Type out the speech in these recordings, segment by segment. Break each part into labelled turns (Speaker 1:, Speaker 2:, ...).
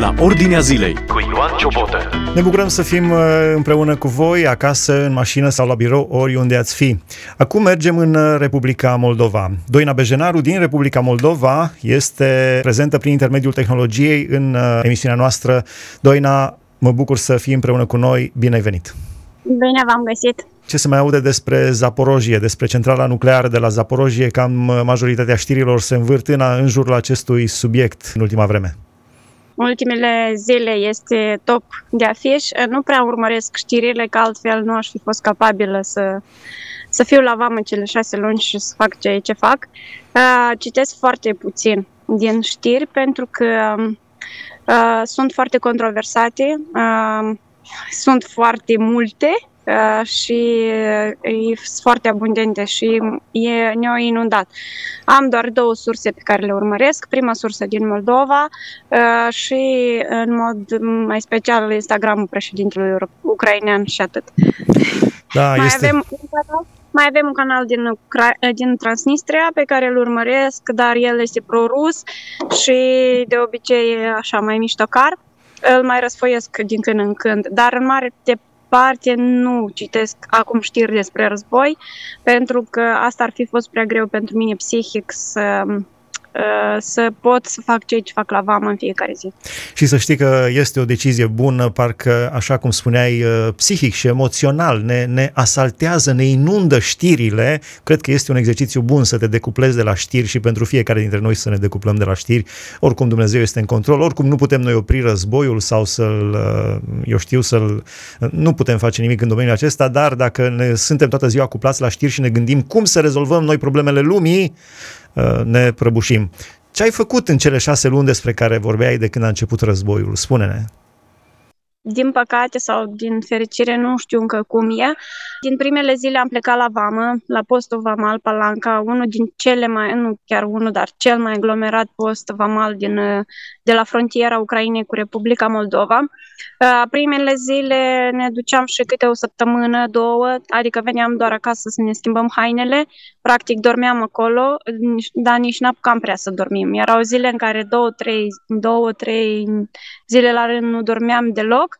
Speaker 1: la Ordinea Zilei cu Ioan Ciobotă.
Speaker 2: Ne bucurăm să fim uh, împreună cu voi, acasă, în mașină sau la birou, oriunde ați fi. Acum mergem în uh, Republica Moldova. Doina Bejenaru din Republica Moldova este prezentă prin intermediul tehnologiei în uh, emisiunea noastră. Doina, mă bucur să fii împreună cu noi. Bine ai venit!
Speaker 3: Bine v-am găsit!
Speaker 2: Ce se mai aude despre Zaporojie, despre centrala nucleară de la Zaporojie? Cam majoritatea știrilor se învârt în, în jurul acestui subiect în ultima vreme
Speaker 3: ultimele zile este top de afiș. Nu prea urmăresc știrile, că altfel nu aș fi fost capabilă să, să fiu la vamă cele șase luni și să fac ce, ce fac. Citesc foarte puțin din știri pentru că sunt foarte controversate, sunt foarte multe Uh, și e foarte abundente și e, ne-au inundat. Am doar două surse pe care le urmăresc. Prima sursă din Moldova uh, și în mod mai special Instagramul președintelui ucrainean și atât.
Speaker 2: Da,
Speaker 3: mai,
Speaker 2: este...
Speaker 3: avem un canal, mai avem un canal din, Ucra- din Transnistria pe care îl urmăresc, dar el este pro-rus și de obicei așa mai miștocar îl mai răsfoiesc din când în când, dar în mare de parte nu citesc acum știri despre război, pentru că asta ar fi fost prea greu pentru mine psihic să Uh, să pot să fac ceea ce fac la vamă în fiecare zi.
Speaker 2: Și să știi că este o decizie bună, parcă, așa cum spuneai, uh, psihic și emoțional, ne, ne asaltează, ne inundă știrile. Cred că este un exercițiu bun să te decuplezi de la știri și pentru fiecare dintre noi să ne decuplăm de la știri. Oricum Dumnezeu este în control, oricum nu putem noi opri războiul sau să-l, uh, eu știu, să-l... Nu putem face nimic în domeniul acesta, dar dacă ne, suntem toată ziua cuplați la știri și ne gândim cum să rezolvăm noi problemele lumii, Uh, ne prăbușim. Ce ai făcut în cele șase luni despre care vorbeai de când a început războiul? Spune-ne
Speaker 3: din păcate sau din fericire, nu știu încă cum e. Din primele zile am plecat la Vamă, la postul Vamal Palanca, unul din cele mai, nu chiar unul, dar cel mai aglomerat post Vamal din, de la frontiera Ucrainei cu Republica Moldova. Uh, primele zile ne duceam și câte o săptămână, două, adică veneam doar acasă să ne schimbăm hainele, practic dormeam acolo, dar nici n-apucam prea să dormim. Erau zile în care două, trei, două, trei zile la rând nu dormeam deloc,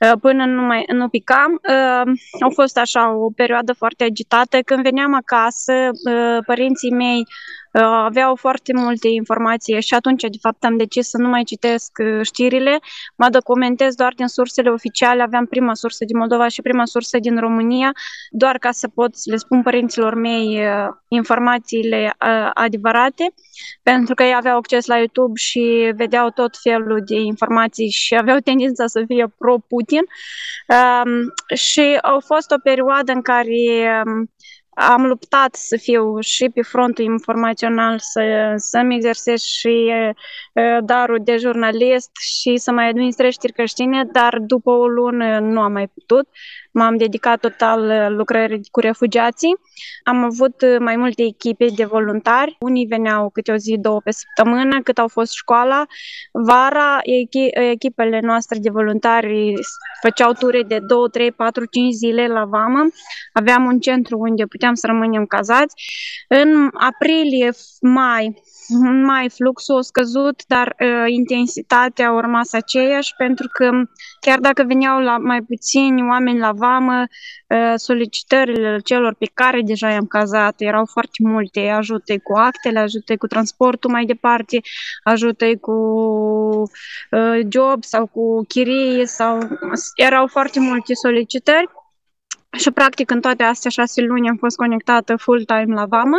Speaker 3: uh, până nu, mai, nu picam. Uh, au fost așa o perioadă foarte agitată. Când veneam acasă, părinții mei Uh, aveau foarte multe informații și atunci, de fapt, am decis să nu mai citesc uh, știrile, mă documentez doar din sursele oficiale, aveam prima sursă din Moldova și prima sursă din România, doar ca să pot să le spun părinților mei uh, informațiile adevărate, pentru că ei aveau acces la YouTube și vedeau tot felul de informații și aveau tendința să fie pro-Putin. Um, și au fost o perioadă în care um, am luptat să fiu și pe frontul informațional, să, să-mi exersez și uh, darul de jurnalist și să mai administrez știri creștine, dar după o lună nu am mai putut m-am dedicat total uh, lucrării cu refugiații. Am avut uh, mai multe echipe de voluntari. Unii veneau câte o zi, două pe săptămână, cât au fost școala. Vara, echipele noastre de voluntari făceau ture de 2, 3, 4, 5 zile la vamă. Aveam un centru unde puteam să rămânem cazați. În aprilie, mai, mai fluxul a scăzut, dar uh, intensitatea a urmat aceeași, pentru că chiar dacă veneau la mai puțini oameni la vamă, uh, solicitările celor pe care deja i-am cazat erau foarte multe. ajută cu actele, ajută cu transportul mai departe, ajută cu uh, job sau cu chirie sau erau foarte multe solicitări. Și practic în toate astea șase luni am fost conectată full-time la vamă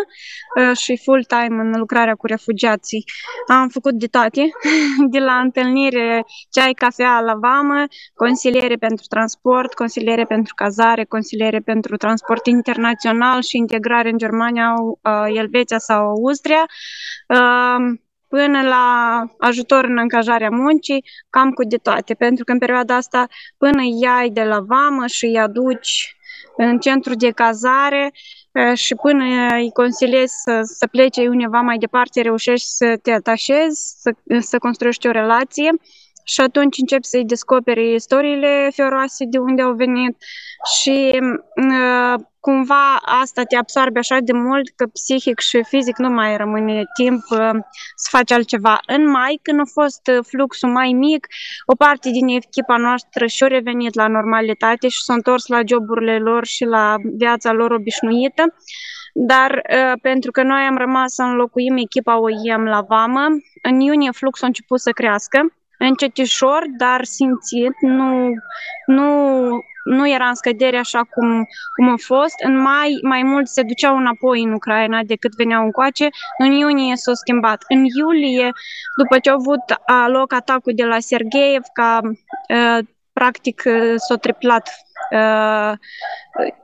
Speaker 3: uh, și full-time în lucrarea cu refugiații. Am făcut de toate, de la întâlnire, ceai, cafea la vamă, consiliere pentru transport, consiliere pentru cazare, consiliere pentru transport internațional și integrare în Germania, uh, Elveția sau Austria uh, până la ajutor în încajarea muncii, cam cu de toate, pentru că în perioada asta până iai de la vamă și îi aduci în centru de cazare și până îi consiliezi să, să plece undeva mai departe, reușești să te atașezi, să, să construiești o relație și atunci încep să-i descoperi istoriile fioroase de unde au venit și uh, cumva asta te absorbe așa de mult că psihic și fizic nu mai rămâne timp uh, să faci altceva. În mai, când a fost fluxul mai mic, o parte din echipa noastră și-a revenit la normalitate și s-a întors la joburile lor și la viața lor obișnuită. Dar uh, pentru că noi am rămas să înlocuim echipa OIM la vamă, în iunie fluxul a început să crească, încetișor, dar simțit, nu, nu, nu era în scădere așa cum, cum a fost. În mai, mai mult se duceau înapoi în Ucraina decât veneau încoace. În iunie s-a schimbat. În iulie, după ce au avut loc atacul de la Sergeev, ca uh, practic s-a triplat uh,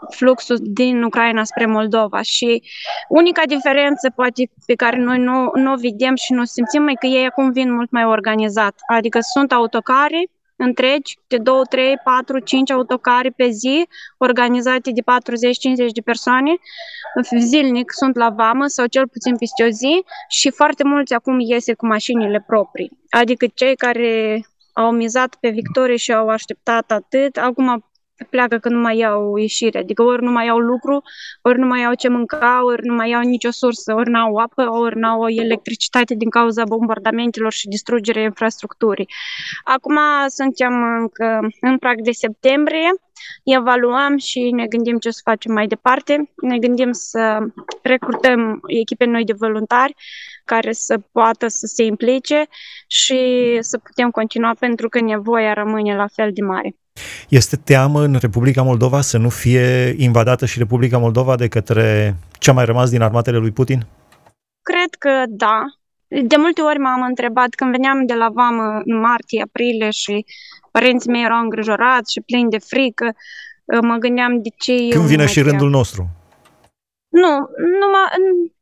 Speaker 3: fluxul din Ucraina spre Moldova și unica diferență poate pe care noi nu, nu o vedem și nu simțim e că ei acum vin mult mai organizat, adică sunt autocare întregi de 2, 3, 4, 5 autocare pe zi, organizate de 40-50 de persoane, zilnic sunt la vamă sau cel puțin peste o zi și foarte mulți acum iese cu mașinile proprii. Adică cei care au mizat pe victorie și au așteptat atât, acum pleacă că nu mai iau ieșire, adică ori nu mai iau lucru, ori nu mai au ce mânca, ori nu mai iau nicio sursă, ori n-au apă, ori n-au electricitate din cauza bombardamentelor și distrugerea infrastructurii. Acum suntem încă în prag de septembrie, evaluăm și ne gândim ce să facem mai departe. Ne gândim să recrutăm echipe noi de voluntari care să poată să se implice și să putem continua pentru că nevoia rămâne la fel de mare.
Speaker 2: Este teamă în Republica Moldova să nu fie invadată și Republica Moldova de către ce a mai rămas din armatele lui Putin?
Speaker 3: Cred că da. De multe ori m-am întrebat când veneam de la vamă în martie, aprilie și părinții mei erau îngrijorați și plini de frică, mă gândeam de ce
Speaker 2: Când vine și rândul nostru?
Speaker 3: Nu, numai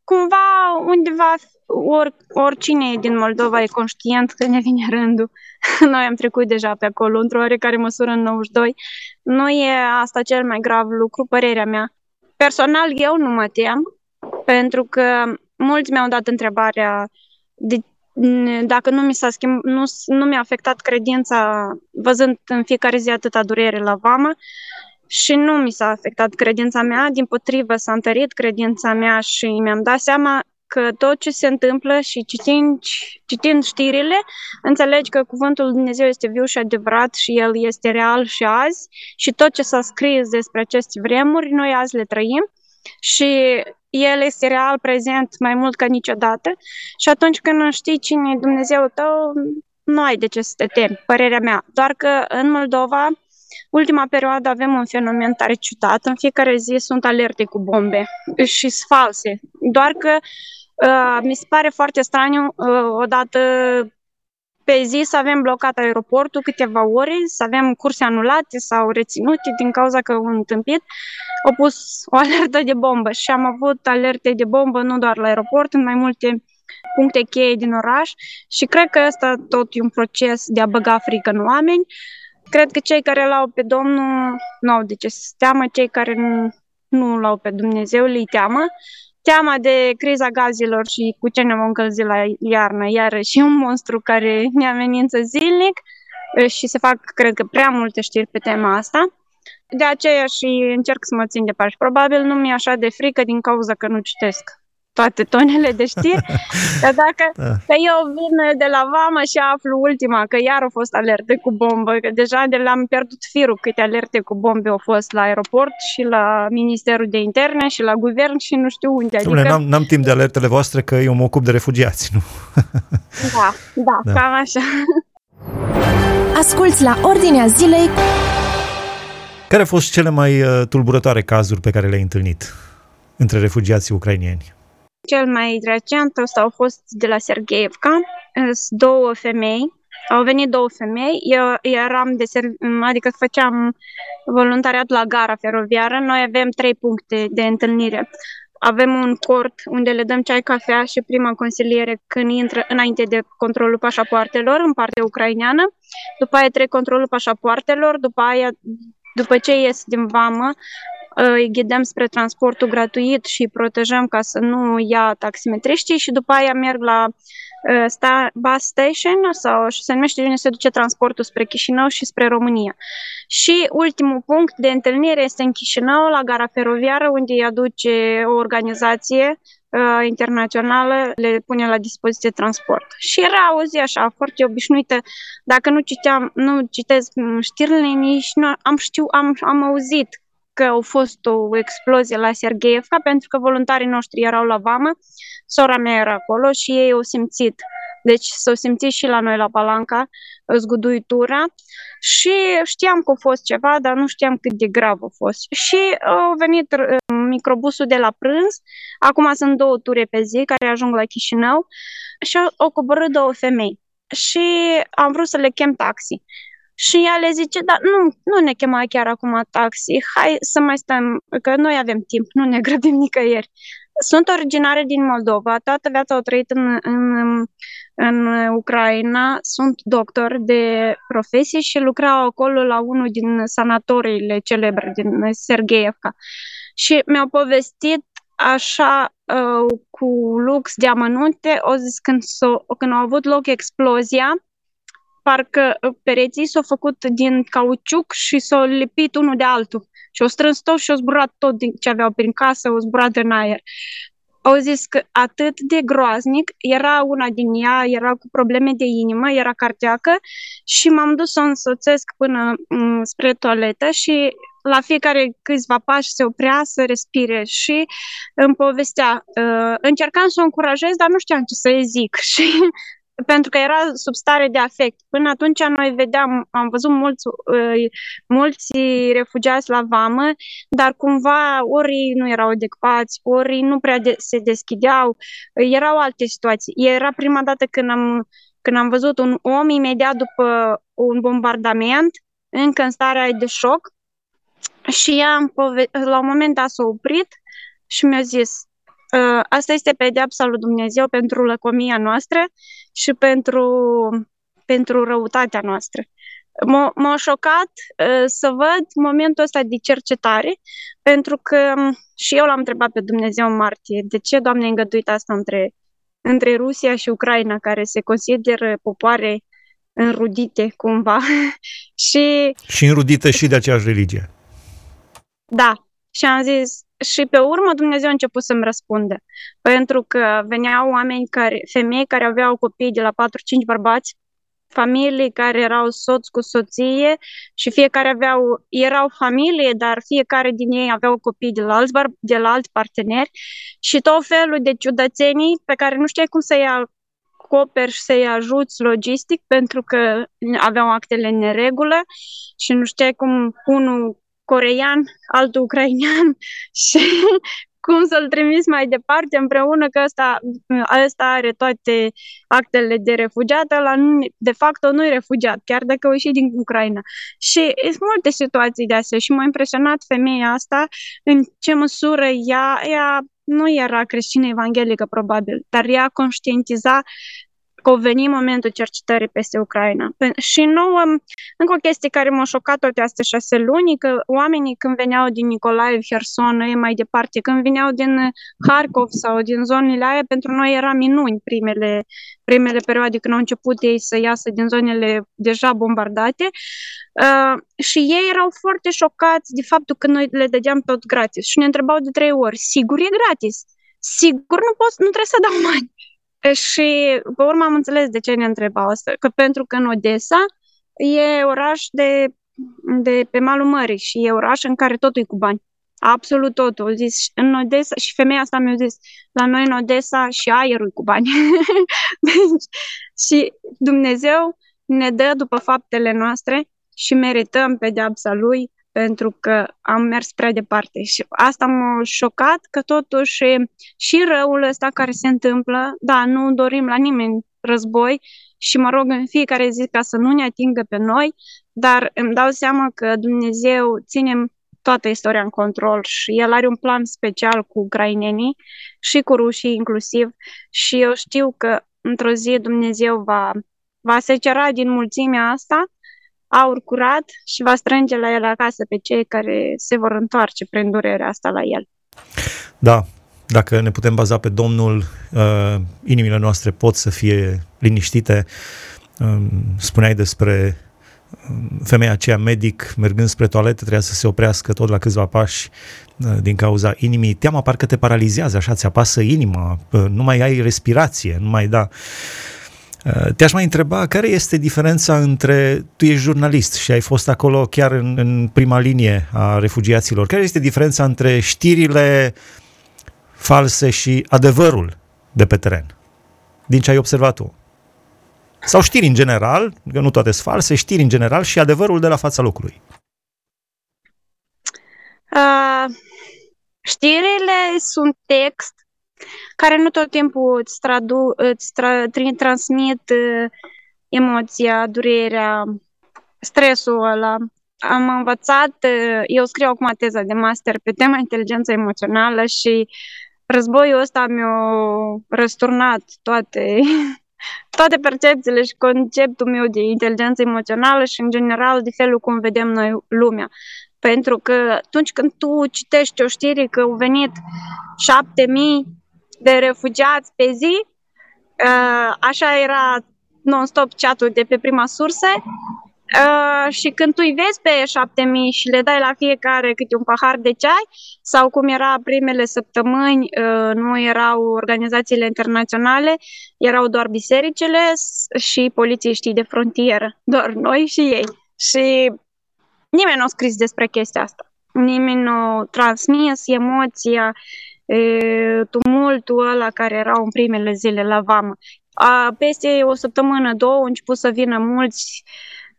Speaker 3: cumva undeva or, oricine din Moldova e conștient că ne vine rândul. Noi am trecut deja pe acolo, într-o oarecare măsură în 92. Nu e asta cel mai grav lucru, părerea mea. Personal, eu nu mă tem, pentru că mulți mi-au dat întrebarea de, dacă nu mi s-a schimb, nu, nu mi-a afectat credința văzând în fiecare zi atâta durere la vamă și nu mi s-a afectat credința mea, din potrivă s-a întărit credința mea și mi-am dat seama că tot ce se întâmplă și citind, citind știrile, înțelegi că cuvântul Lui Dumnezeu este viu și adevărat și el este real și azi și tot ce s-a scris despre aceste vremuri, noi azi le trăim și el este real prezent mai mult ca niciodată și atunci când știi cine e Dumnezeu tău, nu ai de ce să te temi, părerea mea. Doar că în Moldova, ultima perioadă avem un fenomen tare ciudat. În fiecare zi sunt alerte cu bombe și sunt false. Doar că Uh, mi se pare foarte straniu uh, odată pe zi să avem blocat aeroportul câteva ore, să avem curse anulate sau reținute din cauza că un întâmpit au pus o alertă de bombă și am avut alerte de bombă nu doar la aeroport, în mai multe puncte cheie din oraș și cred că ăsta tot e un proces de a băga frică în oameni. Cred că cei care l-au pe Domnul nu au de ce să teamă, cei care nu, nu l-au pe Dumnezeu le teamă teama de criza gazilor și cu ce ne vom încălzi la iarnă, iarăși un monstru care ne amenință zilnic și se fac, cred că, prea multe știri pe tema asta. De aceea și încerc să mă țin departe. Probabil nu mi-e așa de frică din cauza că nu citesc toate tonele de știri, dar dacă da. că eu vin de la vamă și aflu ultima, că iar au fost alerte cu bombă, că deja de l-am pierdut firul câte alerte cu bombe au fost la aeroport și la Ministerul de Interne și la guvern și nu știu unde.
Speaker 2: Adică... Dom'le, n-am, n-am timp de alertele voastre că eu mă ocup de refugiați, nu?
Speaker 3: da, da, da, cam așa.
Speaker 4: Asculți la Ordinea Zilei
Speaker 2: care au fost cele mai uh, tulburătoare cazuri pe care le-ai întâlnit între refugiații ucrainieni?
Speaker 3: Cel mai recent ăsta au fost de la Sergeevka, două femei, au venit două femei, eu eram de serv- adică făceam voluntariat la gara feroviară, noi avem trei puncte de întâlnire. Avem un cort unde le dăm ceai, cafea și prima consiliere când intră înainte de controlul pașapoartelor în partea ucraineană. După aia trec controlul pașapoartelor, după aia după ce ies din vamă, îi ghidăm spre transportul gratuit și protejăm ca să nu ia taximetriștii și după aia merg la uh, sta, bus station sau se numește unde se duce transportul spre Chișinău și spre România. Și ultimul punct de întâlnire este în Chișinău, la gara feroviară, unde îi aduce o organizație uh, internațională, le pune la dispoziție transport. Și era o zi așa, foarte obișnuită. Dacă nu citeam, nu citesc știrile, nici nu am știu, am, am auzit că au fost o explozie la Sergeievka pentru că voluntarii noștri erau la vamă, sora mea era acolo și ei au simțit. Deci s-au simțit și la noi la Palanca zguduitura și știam că a fost ceva, dar nu știam cât de grav a fost. Și au venit uh, microbusul de la prânz, acum sunt două ture pe zi care ajung la Chișinău și au coborât două femei. Și am vrut să le chem taxi. Și ea le zice, da, nu, nu ne chema chiar acum taxi, hai să mai stăm, că noi avem timp, nu ne grăbim nicăieri. Sunt originare din Moldova, toată viața au trăit în, în, în Ucraina, sunt doctor de profesie și lucrau acolo la unul din sanatoriile celebre din Sergeievka. Și mi-au povestit așa uh, cu lux de amănunte, o zis când, s-o, când a avut loc explozia, parcă uh, pereții s-au făcut din cauciuc și s-au lipit unul de altul. Și au strâns tot și au zburat tot din ce aveau prin casă, au zburat în aer. Au zis că atât de groaznic, era una din ea, era cu probleme de inimă, era cardiacă și m-am dus să o însoțesc până mm, spre toaletă și la fiecare câțiva pași se oprea să respire și îmi povestea. Uh, încercam să o încurajez, dar nu știam ce să-i zic și pentru că era sub stare de afect. Până atunci noi vedeam, am văzut mulți, uh, mulți refugiați la vamă, dar cumva ori nu erau adecvați, ori nu prea de, se deschideau, erau alte situații. Era prima dată când am, când am văzut un om imediat după un bombardament, încă în starea de șoc, și ea, la un moment dat s-a oprit și mi-a zis, ă, asta este pedeapsa lui Dumnezeu pentru lăcomia noastră și pentru, pentru răutatea noastră. M-a, m-a șocat uh, să văd momentul ăsta de cercetare, pentru că și eu l-am întrebat pe Dumnezeu în martie, de ce, Doamne, ai îngăduit asta între, între Rusia și Ucraina, care se consideră popoare înrudite cumva. și,
Speaker 2: și înrudite și de aceeași religie.
Speaker 3: Da, și am zis, și pe urmă Dumnezeu a început să-mi răspundă. Pentru că veneau oameni care, femei care aveau copii de la 4-5 bărbați, familii care erau soț cu soție și fiecare aveau, erau familie, dar fiecare din ei aveau copii de la alți, bar, de la alți parteneri și tot felul de ciudățenii pe care nu știai cum să-i acoperi și să-i ajuți logistic pentru că aveau actele în neregulă și nu știai cum unul corean, altul ucrainean și cum să-l trimis mai departe împreună că ăsta, ăsta are toate actele de refugiat, ăla nu, de fapt nu e refugiat, chiar dacă o ieși din Ucraina. Și sunt multe situații de astea și m-a impresionat femeia asta în ce măsură ea, ea nu era creștină evanghelică probabil, dar ea conștientiza că a venit momentul cercetării peste Ucraina. Și nouă, încă o chestie care m-a șocat toate astea șase luni, că oamenii când veneau din Nicolaev, Herson, e mai departe, când veneau din Harkov sau din zonele aia, pentru noi era minuni primele, primele perioade când au început ei să iasă din zonele deja bombardate. Uh, și ei erau foarte șocați de faptul că noi le dădeam tot gratis și ne întrebau de trei ori, sigur e gratis? Sigur nu, pot, nu trebuie să dau bani. Și pe urmă am înțeles de ce ne întrebau asta, că pentru că în Odessa e oraș de, de pe malul mării și e oraș în care totul e cu bani. Absolut totul. Au zis, în Odessa, și femeia asta mi-a zis, la noi în Odessa și aerul e cu bani. deci, și Dumnezeu ne dă după faptele noastre și merităm pedeapsa Lui pentru că am mers prea departe și asta m-a șocat că totuși și răul ăsta care se întâmplă, da, nu dorim la nimeni război și mă rog în fiecare zi ca să nu ne atingă pe noi, dar îmi dau seama că Dumnezeu ține toată istoria în control și El are un plan special cu ucrainenii și cu rușii inclusiv și eu știu că într-o zi Dumnezeu va, va secera din mulțimea asta aur curat și va strânge la el acasă pe cei care se vor întoarce prin durerea asta la el.
Speaker 2: Da, dacă ne putem baza pe Domnul, uh, inimile noastre pot să fie liniștite. Uh, spuneai despre femeia aceea medic, mergând spre toaletă, trebuia să se oprească tot la câțiva pași uh, din cauza inimii. Teama parcă te paralizează, așa, ți apasă inima, uh, nu mai ai respirație, nu mai da. Uh, te-aș mai întreba care este diferența între, tu ești jurnalist și ai fost acolo chiar în, în prima linie a refugiaților, care este diferența între știrile false și adevărul de pe teren, din ce ai observat tu? Sau știri în general, că nu toate sunt false, știri în general și adevărul de la fața locului.
Speaker 3: Uh, știrile sunt text care nu tot timpul îți, tradu- îți tra- transmit uh, emoția, durerea, stresul ăla. Am învățat, uh, eu scriu acum teza de master pe tema inteligență emoțională și războiul ăsta mi-a răsturnat toate toate percepțiile și conceptul meu de inteligență emoțională și, în general, de felul cum vedem noi lumea. Pentru că atunci când tu citești o știre că au venit șapte mii de refugiați pe zi, ă, așa era non-stop chatul de pe prima sursă, Uh, și când tu îi vezi pe 7000 și le dai la fiecare câte un pahar de ceai, sau cum era primele săptămâni, uh, nu erau organizațiile internaționale, erau doar bisericile și polițiștii de frontieră, doar noi și ei. Și nimeni nu a scris despre chestia asta. Nimeni nu a transmis emoția, tumultul ăla care erau în primele zile la vamă. Peste o săptămână, două, au început să vină mulți uh,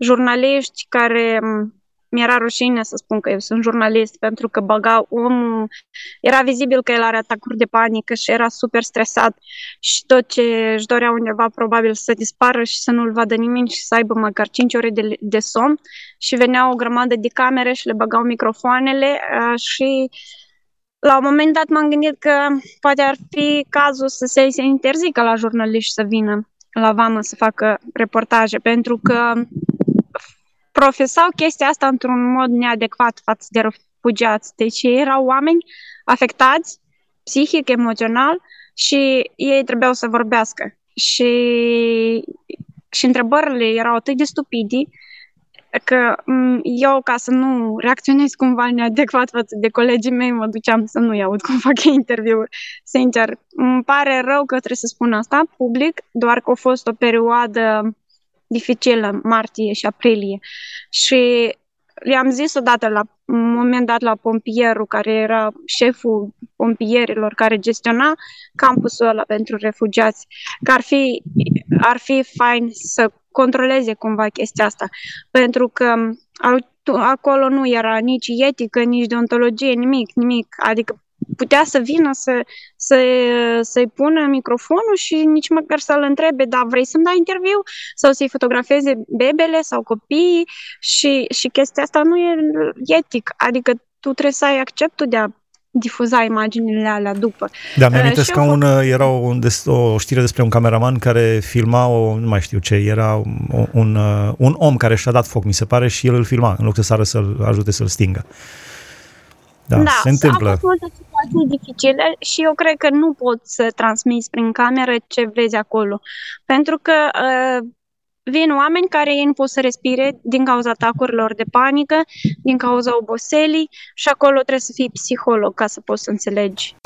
Speaker 3: jurnaliști care mi-era rușine să spun că eu sunt jurnalist pentru că băga omul, era vizibil că el are atacuri de panică și era super stresat și tot ce își dorea undeva probabil să dispară și să nu-l vadă nimeni și să aibă măcar 5 ore de, de somn și venea o grămadă de camere și le băgau microfoanele și la un moment dat m-am gândit că poate ar fi cazul să se, se interzică la jurnaliști să vină la vamă să facă reportaje, pentru că profesau chestia asta într-un mod neadecvat față de refugiați. Deci ei erau oameni afectați psihic, emoțional și ei trebuiau să vorbească. Și, și întrebările erau atât de stupide că eu, ca să nu reacționez cumva neadecvat față de colegii mei, mă duceam să nu-i aud cum fac interviuri. Sincer, îmi pare rău că trebuie să spun asta public, doar că a fost o perioadă dificilă, martie și aprilie. Și le-am zis odată la un moment dat la pompierul care era șeful pompierilor care gestiona campusul ăla pentru refugiați, că ar fi, ar fi fain să controleze cumva chestia asta, pentru că acolo nu era nici etică, nici deontologie, nimic, nimic. Adică putea să vină să, să, să-i pună microfonul și nici măcar să-l întrebe, da, vrei să-mi dai interviu? Sau să-i fotografeze bebele sau copiii și, și chestia asta nu e etic. Adică tu trebuie să ai acceptul de a difuza imaginile alea după.
Speaker 2: Da, mi amintesc uh, că un, era o, o știre despre un cameraman care filma o, nu mai știu ce, era un, un, uh, un om care și-a dat foc, mi se pare, și el îl filma, în loc să sară să-l ajute să-l stingă. Da, da se întâmplă. Au
Speaker 3: fost multe situații dificile și eu cred că nu poți să transmiți prin cameră ce vezi acolo. Pentru că uh, vin oameni care ei nu pot să respire din cauza atacurilor de panică, din cauza oboselii și acolo trebuie să fii psiholog ca să poți să înțelegi.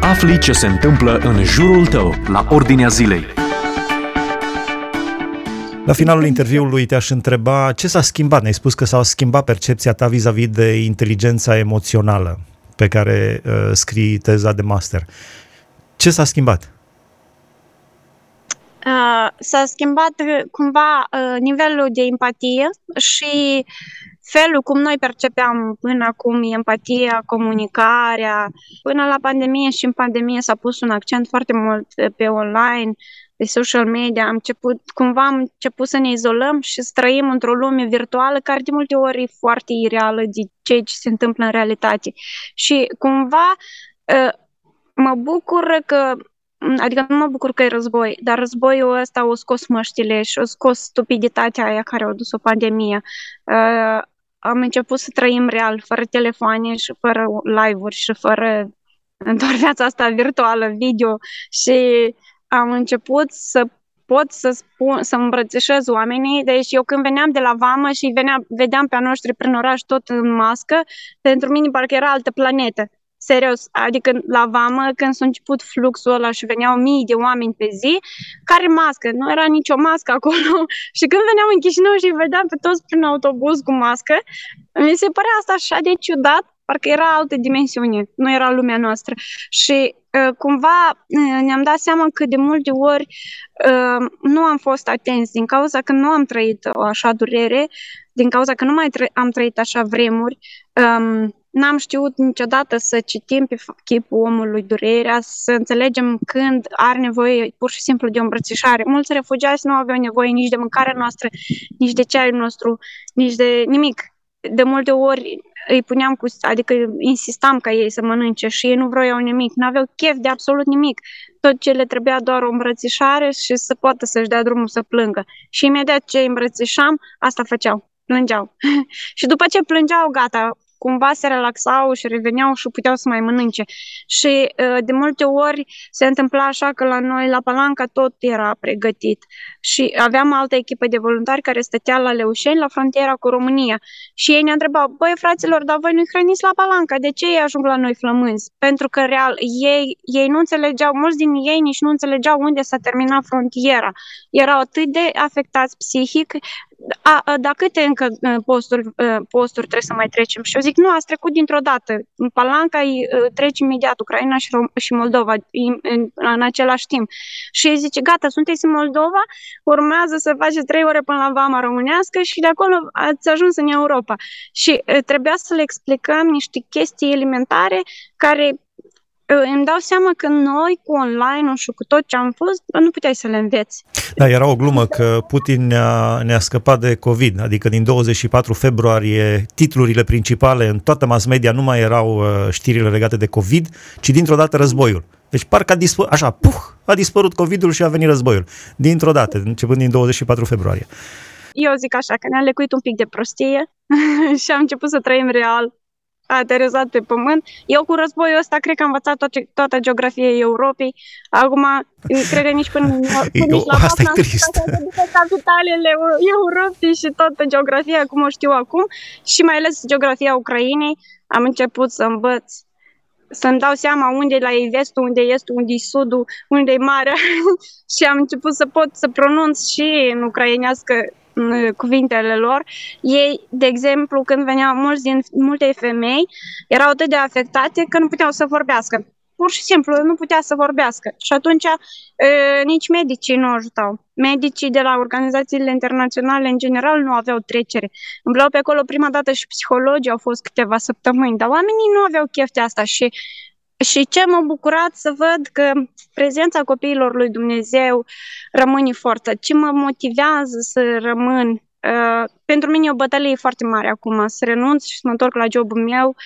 Speaker 1: Afli ce se întâmplă în jurul tău, la ordinea zilei.
Speaker 2: La finalul interviului te-aș întreba ce s-a schimbat. Ne-ai spus că s-a schimbat percepția ta vis-a-vis de inteligența emoțională pe care uh, scrii teza de master. Ce s-a schimbat?
Speaker 3: Uh, s-a schimbat uh, cumva uh, nivelul de empatie și felul cum noi percepeam până acum empatia, comunicarea. Până la pandemie și în pandemie s-a pus un accent foarte mult pe online, pe social media. Am început, cumva am început să ne izolăm și să trăim într-o lume virtuală care de multe ori e foarte ireală de ceea ce se întâmplă în realitate. Și cumva mă bucur că Adică nu mă bucur că e război, dar războiul ăsta a scos măștile și a scos stupiditatea aia care a dus o pandemie. Uh, am început să trăim real, fără telefoane și fără live-uri și fără doar viața asta virtuală, video și am început să pot să spun, să îmbrățișez oamenii. Deci eu când veneam de la vamă și veneam, vedeam pe a noștri prin oraș tot în mască, pentru mine parcă era altă planetă. Serios, adică la vamă, când s-a început fluxul ăla și veneau mii de oameni pe zi, care mască? Nu era nicio mască acolo. și când veneam în Chișinău și vedeam pe toți prin autobuz cu mască, mi se părea asta așa de ciudat, parcă era altă dimensiune, nu era lumea noastră. Și uh, cumva uh, ne-am dat seama că de multe ori uh, nu am fost atenți din cauza că nu am trăit o așa durere, din cauza că nu mai tră- am trăit așa vremuri. Um, N-am știut niciodată să citim pe chipul omului durerea, să înțelegem când are nevoie pur și simplu de o îmbrățișare. Mulți refugiați nu aveau nevoie nici de mâncarea noastră, nici de ceaiul nostru, nici de nimic. De multe ori îi puneam cu, adică insistam ca ei să mănânce și ei nu vroiau nimic, nu aveau chef de absolut nimic. Tot ce le trebuia doar o îmbrățișare și să poată să-și dea drumul să plângă. Și imediat ce îi îmbrățișam, asta făceau plângeau. și după ce plângeau, gata, cumva se relaxau și reveneau și puteau să mai mănânce. Și ă, de multe ori se întâmpla așa că la noi, la Palanca, tot era pregătit. Și aveam altă echipă de voluntari care stătea la Leușeni, la frontiera cu România. Și ei ne întrebau, băi fraților, dar voi nu hrăniți la Palanca, de ce ei ajung la noi flămânzi? Pentru că real, ei, ei nu înțelegeau, mulți din ei nici nu înțelegeau unde s-a terminat frontiera. Erau atât de afectați psihic a, a, da câte încă posturi, posturi trebuie să mai trecem? Și eu zic, nu, ați trecut dintr-o dată. În Palanca treci imediat Ucraina și, Rom- și Moldova în, în, în același timp. Și ei zice, gata, sunteți în Moldova, urmează să faceți trei ore până la vama românească și de acolo ați ajuns în Europa. Și trebuia să le explicăm niște chestii elementare care îmi dau seama că noi cu online-ul și cu tot ce am fost, nu puteai să le înveți.
Speaker 2: Da, era o glumă că Putin ne-a, ne-a scăpat de COVID, adică din 24 februarie titlurile principale în toată mass media nu mai erau uh, știrile legate de COVID, ci dintr-o dată războiul. Deci parcă a dispărut, așa, puh, a dispărut COVID-ul și a venit războiul. Dintr-o dată, începând din 24 februarie.
Speaker 3: Eu zic așa, că ne-a lecuit un pic de prostie și am început să trăim real a aterizat pe pământ. Eu cu războiul ăsta cred că am învățat toată, toată geografia Europei. Acum, cred că nici până, până
Speaker 2: Eu, la asta e trist.
Speaker 3: capitalele Europei și toată geografia, cum o știu acum, și mai ales geografia Ucrainei, am început să învăț să-mi dau seama unde e la ei vestul, unde e estul, unde e sudul, unde e marea și am început să pot să pronunț și în ucrainească cuvintele lor. Ei, de exemplu, când veneau mulți din multe femei, erau atât de afectate că nu puteau să vorbească. Pur și simplu nu putea să vorbească. Și atunci e, nici medicii nu ajutau. Medicii de la organizațiile internaționale, în general, nu aveau trecere. Îmblau pe acolo prima dată și psihologii au fost câteva săptămâni, dar oamenii nu aveau chef de asta și și ce m-a bucurat să văd că prezența copiilor lui Dumnezeu rămâne forță. Ce mă motivează să rămân Uh, pentru mine e o bătălie foarte mare acum, să renunț și să mă întorc la jobul meu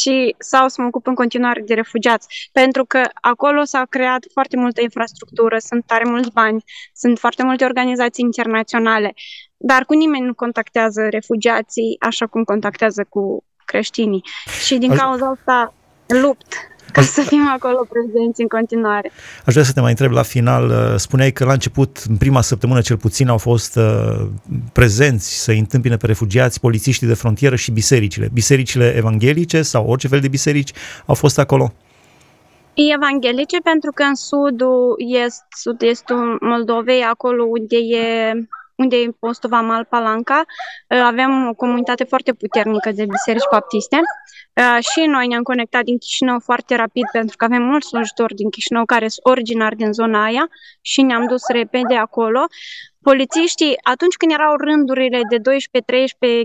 Speaker 3: și sau să mă ocup în continuare de refugiați. Pentru că acolo s-a creat foarte multă infrastructură, sunt tare mulți bani, sunt foarte multe organizații internaționale, dar cu nimeni nu contactează refugiații așa cum contactează cu creștinii. Și din cauza asta lupt ca să fim acolo prezenți în continuare.
Speaker 2: Aș vrea să te mai întreb la final, uh, spuneai că la început, în prima săptămână cel puțin, au fost uh, prezenți să întâmpine pe refugiați, polițiștii de frontieră și bisericile. Bisericile evanghelice sau orice fel de biserici au fost acolo?
Speaker 3: Evanghelice, pentru că în sudul est, sud-estul Moldovei, acolo unde e unde e postul Vamal Palanca, uh, avem o comunitate foarte puternică de biserici baptiste uh, și noi ne-am conectat din Chișinău foarte rapid pentru că avem mulți slujitori din Chișinău care sunt originari din zona aia și ne-am dus repede acolo. Polițiștii, atunci când erau rândurile de 12-13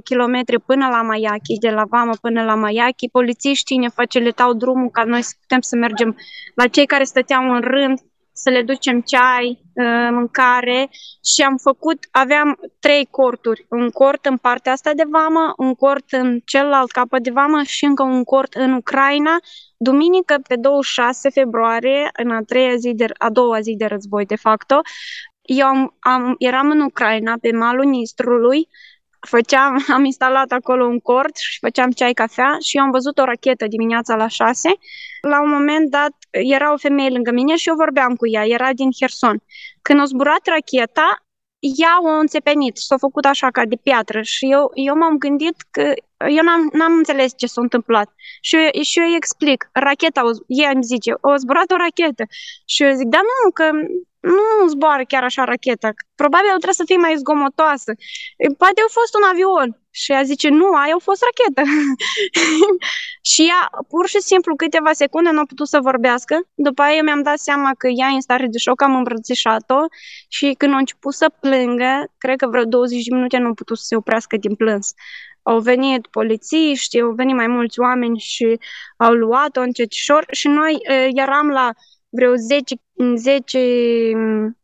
Speaker 3: km până la Maiachi, de la Vamă până la Maiachi, polițiștii ne facilitau drumul ca noi să putem să mergem la cei care stăteau în rând, să le ducem ceai, uh, mâncare și am făcut, aveam trei corturi, un cort în partea asta de vamă, un cort în celălalt capăt de vamă și încă un cort în Ucraina. Duminică, pe 26 februarie, în a treia zi de, a doua zi de război, de facto, eu am, am, eram în Ucraina, pe malul Nistrului, făceam, am instalat acolo un cort și făceam ceai, cafea și eu am văzut o rachetă dimineața la 6. La un moment dat era o femeie lângă mine și eu vorbeam cu ea, era din Herson. Când a zburat racheta, ea o înțepenit, s-a făcut așa ca de piatră și eu, eu m-am gândit că eu n-am, n-am înțeles ce s-a întâmplat. Și eu, și eu îi explic, racheta, ea îmi zice, o zburat o rachetă. Și eu zic, da nu, că nu zboară chiar așa racheta, probabil trebuie să fie mai zgomotoasă. Poate a fost un avion. Și ea zice, nu, aia a fost rachetă. și ea, pur și simplu, câteva secunde nu a putut să vorbească. După aia eu mi-am dat seama că ea e în stare de șoc, am îmbrățișat-o și când a început să plângă, cred că vreo 20 de minute nu a putut să se oprească din plâns. Au venit polițiști, au venit mai mulți oameni și au luat-o încetișor și noi e, eram la vreo 10, 10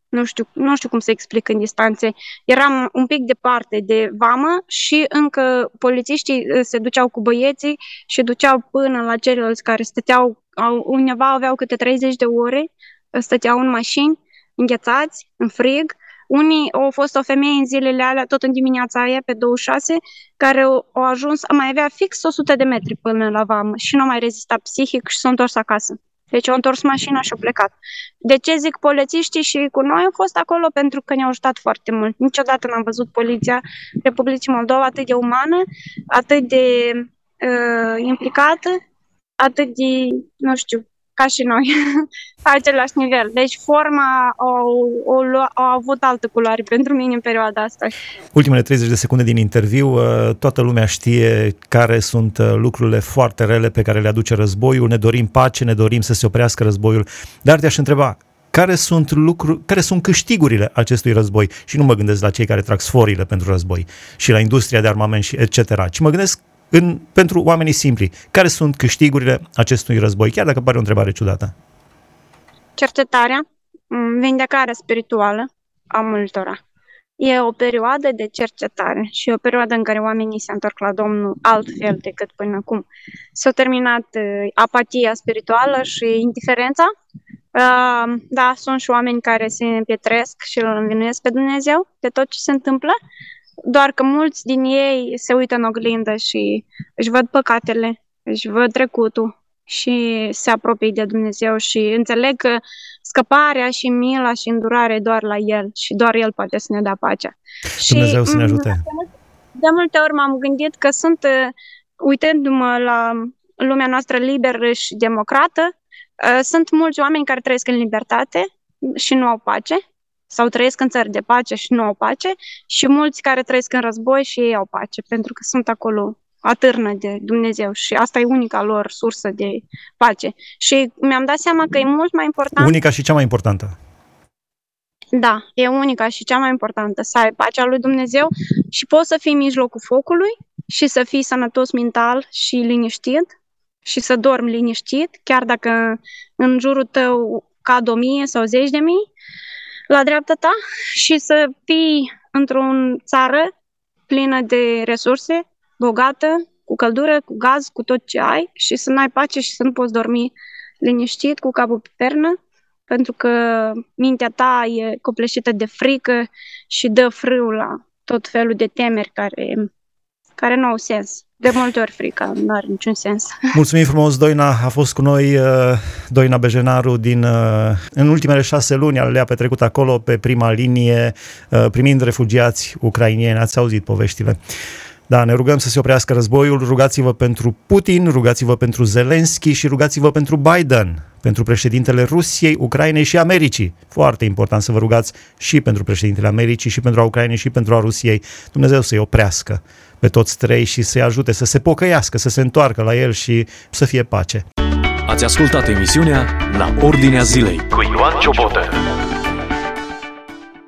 Speaker 3: nu știu, nu știu cum să explic în distanțe. Eram un pic departe de vamă și încă polițiștii uh, se duceau cu băieții și duceau până la ceilalți care stăteau, undeva aveau câte 30 de ore, uh, stăteau în mașini, înghețați, în frig. Unii au fost o femeie în zilele alea, tot în dimineața aia, pe 26, care au, au ajuns, mai avea fix 100 de metri până la vamă și nu mai rezista psihic și s-a întors acasă. Deci au întors mașina și au plecat. De ce zic polițiștii și cu noi au fost acolo? Pentru că ne-au ajutat foarte mult. Niciodată n-am văzut poliția Republicii Moldova atât de umană, atât de uh, implicată, atât de, nu știu, ca și noi, la același nivel. Deci forma au, au, au avut altă culoare pentru mine în perioada asta.
Speaker 2: Ultimele 30 de secunde din interviu, uh, toată lumea știe care sunt uh, lucrurile foarte rele pe care le aduce războiul, ne dorim pace, ne dorim să se oprească războiul, dar te-aș întreba, care sunt, lucru, care sunt câștigurile acestui război. Și nu mă gândesc la cei care trag sforile pentru război și la industria de armament și etc., ci mă gândesc în, pentru oamenii simpli. Care sunt câștigurile acestui război, chiar dacă pare o întrebare ciudată?
Speaker 3: Cercetarea, mm, vindecarea spirituală a multora. E o perioadă de cercetare și o perioadă în care oamenii se întorc la Domnul altfel decât până acum. S-a terminat uh, apatia spirituală și indiferența. Uh, da, sunt și oameni care se împietresc și îl învinuiesc pe Dumnezeu de tot ce se întâmplă, doar că mulți din ei se uită în oglindă și își văd păcatele, își văd trecutul și se apropie de Dumnezeu și înțeleg că scăparea și mila și îndurare doar la El și doar El poate să ne dea pacea.
Speaker 2: Dumnezeu și, să ne mm, ajute!
Speaker 3: De multe ori m-am gândit că sunt, uh, uitându-mă la lumea noastră liberă și democrată, uh, sunt mulți oameni care trăiesc în libertate și nu au pace sau trăiesc în țări de pace și nu au pace și mulți care trăiesc în război și ei au pace, pentru că sunt acolo atârnă de Dumnezeu și asta e unica lor sursă de pace. Și mi-am dat seama că e mult mai important...
Speaker 2: Unica și cea mai importantă.
Speaker 3: Da, e unica și cea mai importantă, să ai pacea lui Dumnezeu și poți să fii în mijlocul focului și să fii sănătos mental și liniștit și să dormi liniștit, chiar dacă în jurul tău cad o mie sau zeci de mii, la dreapta ta și să fii într-o țară plină de resurse, bogată, cu căldură, cu gaz, cu tot ce ai și să n-ai pace și să nu poți dormi liniștit cu capul pe pernă, pentru că mintea ta e copleșită de frică și dă frâu la tot felul de temeri care, care nu au sens de multe ori frica, nu are niciun sens.
Speaker 2: Mulțumim frumos, Doina. A fost cu noi uh, Doina Bejenaru din, uh, în ultimele șase luni, le-a petrecut acolo pe prima linie, uh, primind refugiați ucrainieni. Ați auzit poveștile. Da, ne rugăm să se oprească războiul, rugați-vă pentru Putin, rugați-vă pentru Zelensky și rugați-vă pentru Biden, pentru președintele Rusiei, Ucrainei și Americii. Foarte important să vă rugați și pentru președintele Americii, și pentru a Ucrainei, și pentru a Rusiei. Dumnezeu să-i oprească pe toți trei și să-i ajute să se pocăiască, să se întoarcă la el și să fie pace.
Speaker 1: Ați ascultat emisiunea La Ordinea Zilei cu Ioan Ciobotă.